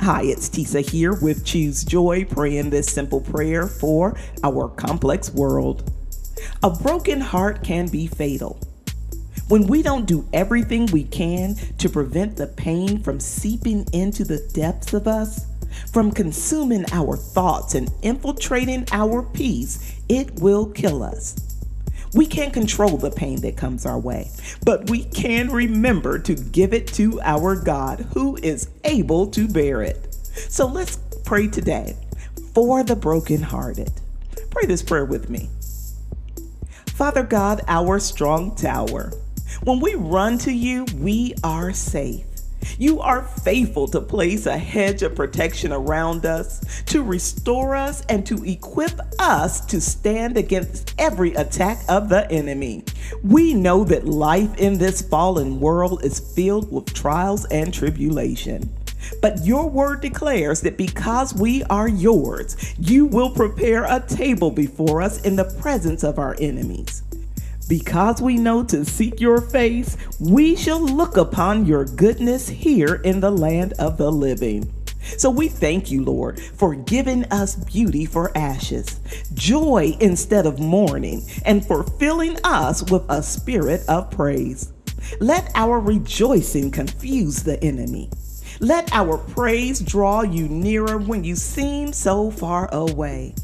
Hi, it's Tisa here with Choose Joy, praying this simple prayer for our complex world. A broken heart can be fatal. When we don't do everything we can to prevent the pain from seeping into the depths of us, from consuming our thoughts and infiltrating our peace, it will kill us. We can't control the pain that comes our way, but we can remember to give it to our God who is able to bear it. So let's pray today for the brokenhearted. Pray this prayer with me. Father God, our strong tower, when we run to you, we are safe. You are faithful to place a hedge of protection around us, to restore us, and to equip us to stand against every attack of the enemy. We know that life in this fallen world is filled with trials and tribulation. But your word declares that because we are yours, you will prepare a table before us in the presence of our enemies. Because we know to seek your face, we shall look upon your goodness here in the land of the living. So we thank you, Lord, for giving us beauty for ashes, joy instead of mourning, and for filling us with a spirit of praise. Let our rejoicing confuse the enemy. Let our praise draw you nearer when you seem so far away.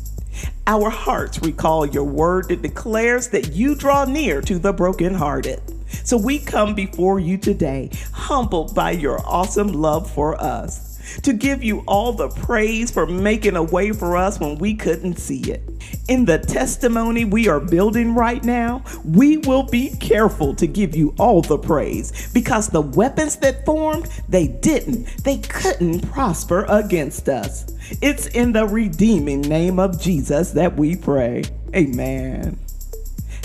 Our hearts recall your word that declares that you draw near to the brokenhearted. So we come before you today, humbled by your awesome love for us to give you all the praise for making a way for us when we couldn't see it. In the testimony we are building right now, we will be careful to give you all the praise because the weapons that formed, they didn't, they couldn't prosper against us. It's in the redeeming name of Jesus that we pray. Amen.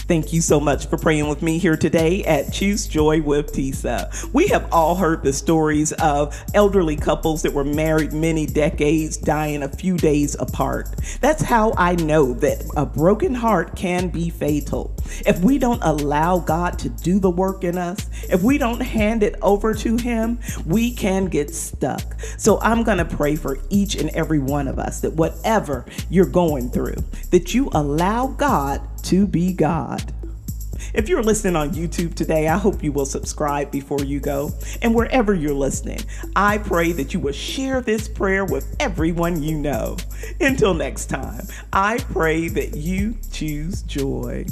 Thank you so much for praying with me here today at Choose Joy with Tisa. We have all heard the stories of elderly couples that were married many decades dying a few days apart. That's how I know that a broken heart can be fatal. If we don't allow God to do the work in us, if we don't hand it over to Him, we can get stuck. So I'm going to pray for each and every one of us that whatever you're going through, that you allow God to be God. If you're listening on YouTube today, I hope you will subscribe before you go. And wherever you're listening, I pray that you will share this prayer with everyone you know. Until next time, I pray that you choose joy.